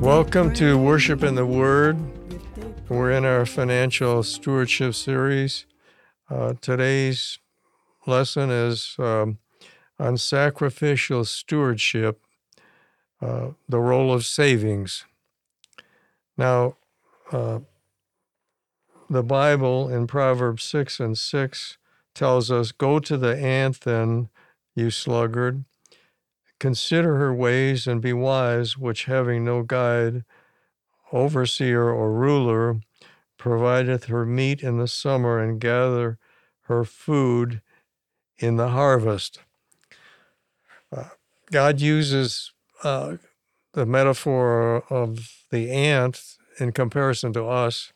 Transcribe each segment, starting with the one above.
Welcome to Worship in the Word. We're in our financial stewardship series. Uh, today's lesson is um, on sacrificial stewardship, uh, the role of savings. Now, uh, the Bible in Proverbs 6 and 6 tells us Go to the ant, then, you sluggard. Consider her ways and be wise, which having no guide, overseer or ruler, provideth her meat in the summer and gather her food in the harvest. Uh, God uses uh, the metaphor of the ant in comparison to us.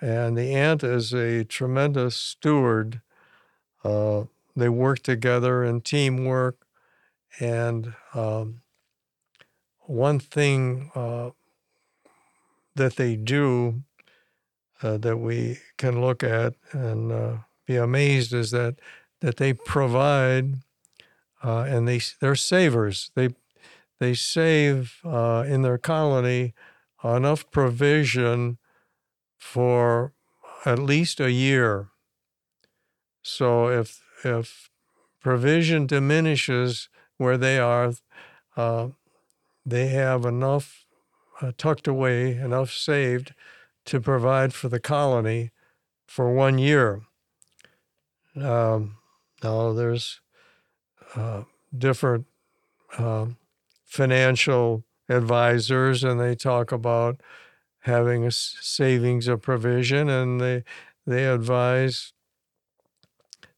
And the ant is a tremendous steward. Uh, they work together in teamwork. And um, one thing uh, that they do uh, that we can look at and uh, be amazed is that that they provide uh, and they they're savers. They they save uh, in their colony enough provision for at least a year. So if if provision diminishes where they are, uh, they have enough uh, tucked away, enough saved to provide for the colony for one year. Um, now, there's uh, different um, financial advisors, and they talk about having a savings of provision, and they they advise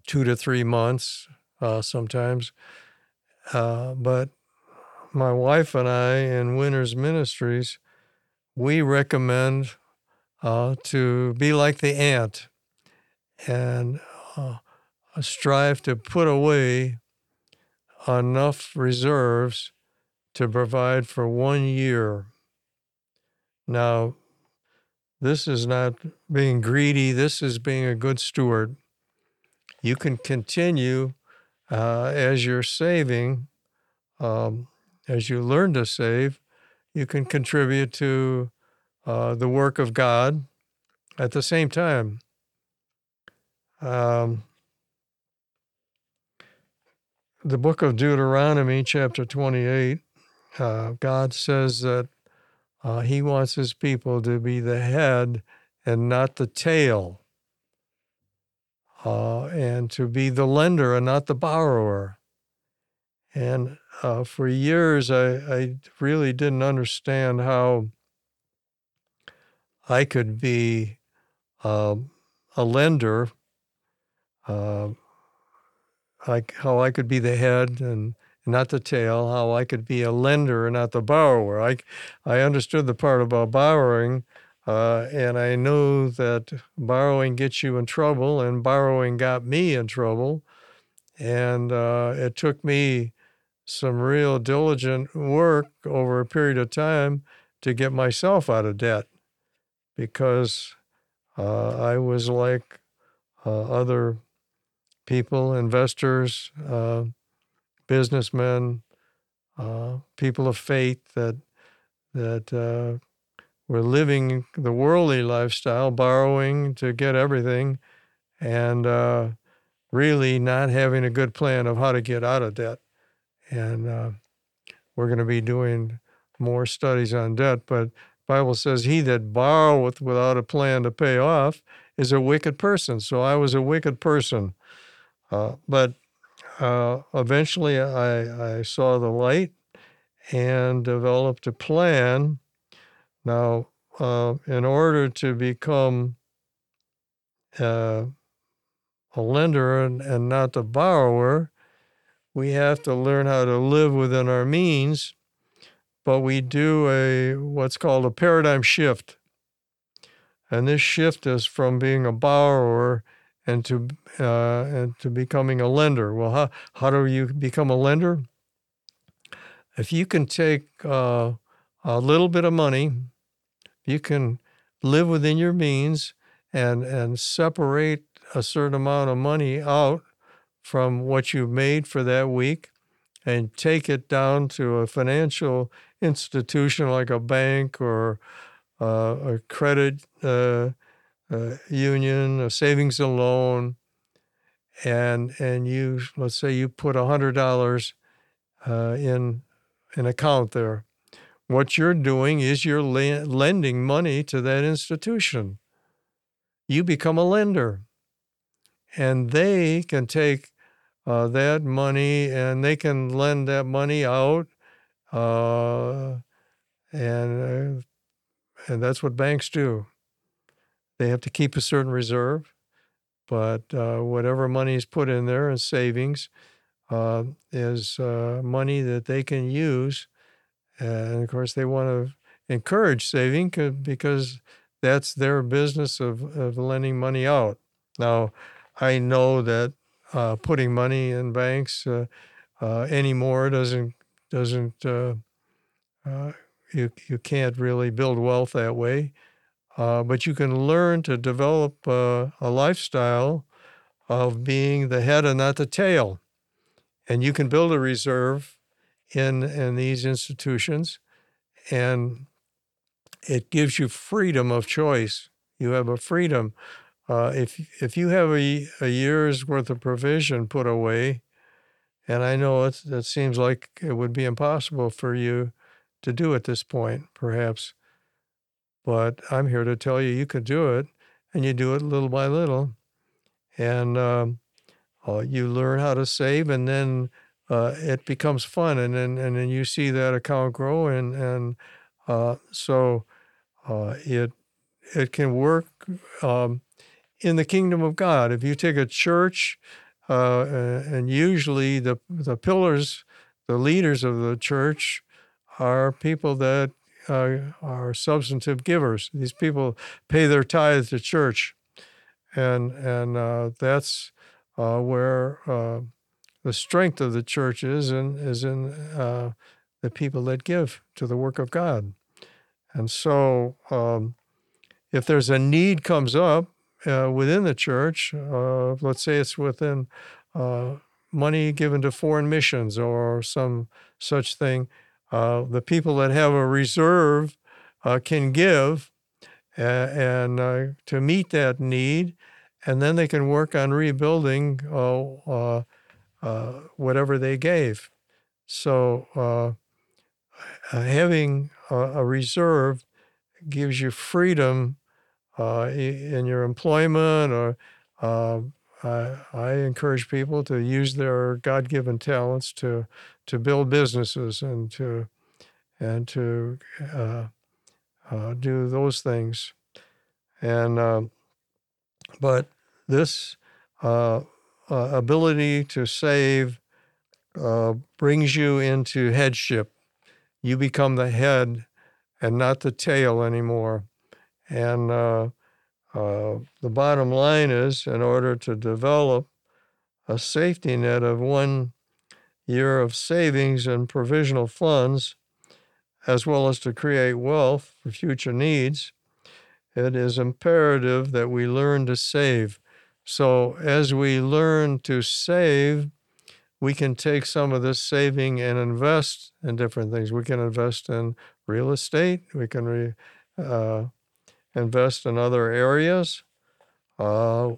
two to three months uh, sometimes. Uh, but my wife and I in Winners Ministries, we recommend uh, to be like the ant and uh, strive to put away enough reserves to provide for one year. Now, this is not being greedy, this is being a good steward. You can continue uh, as you're saving, um, as you learn to save, you can contribute to uh, the work of God at the same time. Um, the book of Deuteronomy, chapter 28, uh, God says that uh, He wants His people to be the head and not the tail, uh, and to be the lender and not the borrower. And uh, for years, I, I really didn't understand how I could be um, a lender, uh, how I could be the head and not the tail, how I could be a lender and not the borrower. I, I understood the part about borrowing, uh, and I knew that borrowing gets you in trouble, and borrowing got me in trouble. And uh, it took me some real diligent work over a period of time to get myself out of debt because uh, I was like uh, other people, investors, uh, businessmen, uh, people of faith that that uh, were living the worldly lifestyle, borrowing to get everything, and uh, really not having a good plan of how to get out of debt. And uh, we're going to be doing more studies on debt, but Bible says, "He that borroweth without a plan to pay off is a wicked person." So I was a wicked person, uh, but uh, eventually I, I saw the light and developed a plan. Now, uh, in order to become uh, a lender and, and not the borrower, we have to learn how to live within our means but we do a what's called a paradigm shift. And this shift is from being a borrower and to uh, and to becoming a lender. Well, how how do you become a lender? If you can take uh, a little bit of money, you can live within your means and and separate a certain amount of money out from what you've made for that week and take it down to a financial institution like a bank or uh, a credit uh, uh, union, a savings and loan, and and you let's say you put a hundred dollars uh, in an account there. What you're doing is you're le- lending money to that institution. You become a lender, and they can take uh, that money and they can lend that money out, uh, and uh, and that's what banks do. They have to keep a certain reserve, but uh, whatever money is put in there as savings uh, is uh, money that they can use. And of course, they want to encourage saving because that's their business of, of lending money out. Now, I know that uh, putting money in banks uh, uh, anymore doesn't doesn't uh, uh, you you can't really build wealth that way, uh, but you can learn to develop a lifestyle of being the head and not the tail, and you can build a reserve in in these institutions, and it gives you freedom of choice. You have a freedom uh, if if you have a, a year's worth of provision put away, and I know it, it seems like it would be impossible for you to do at this point, perhaps, but I'm here to tell you you can do it, and you do it little by little, and um, uh, you learn how to save, and then uh, it becomes fun, and then and then you see that account grow, and and uh, so uh, it it can work. Um, in the kingdom of God. If you take a church, uh, and usually the the pillars, the leaders of the church, are people that uh, are substantive givers. These people pay their tithe to church, and and uh, that's uh, where uh, the strength of the church is, and is in uh, the people that give to the work of God. And so, um, if there's a need comes up, uh, within the church, let's say it's within money given to foreign missions or some such thing, uh, the people that have a reserve uh, can give and, and to meet that need, and then they can work on rebuilding whatever they gave. So having a, a reserve gives you freedom uh, in your employment or uh, I, I, encourage people to use their God-given talents to to build businesses and to and to uh, uh do those things. And um, but this uh, uh, ability to save brings you into headship. You become the head and not the tail anymore. And uh, the bottom line is, in order to develop a safety net of one year of savings and provisional funds, as well as to create wealth for future needs, it is imperative that we learn to save. So, as we learn to save, we can take some of this saving and invest in different things. We can invest in real estate. We can re, uh, invest in other areas. Uh,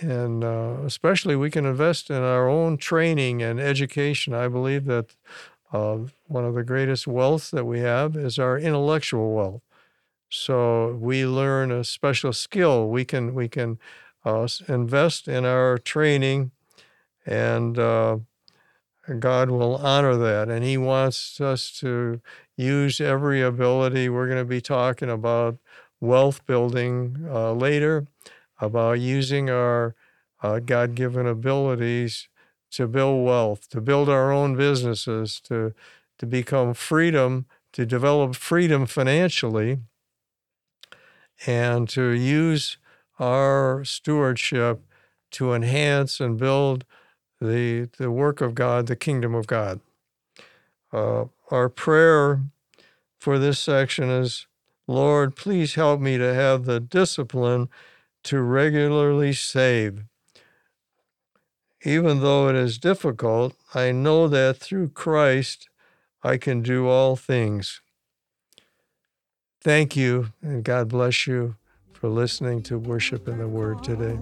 and uh, especially, we can invest in our own training and education. I believe that uh, one of the greatest wealth that we have is our intellectual wealth. So we learn a special skill. We can we can uh, invest in our training, and uh, God will honor that. And He wants us to use every ability. We're going to be talking about wealth building uh, later, about using our uh, God given abilities to build wealth, to build our own businesses, to, to become freedom, to develop freedom financially, and to use our stewardship to enhance and build the, the work of God, the kingdom of God. Uh, our prayer for this section is Lord, please help me to have the discipline to regularly save. Even though it is difficult, I know that through Christ I can do all things. Thank you, and God bless you for listening to Worship in the Word today.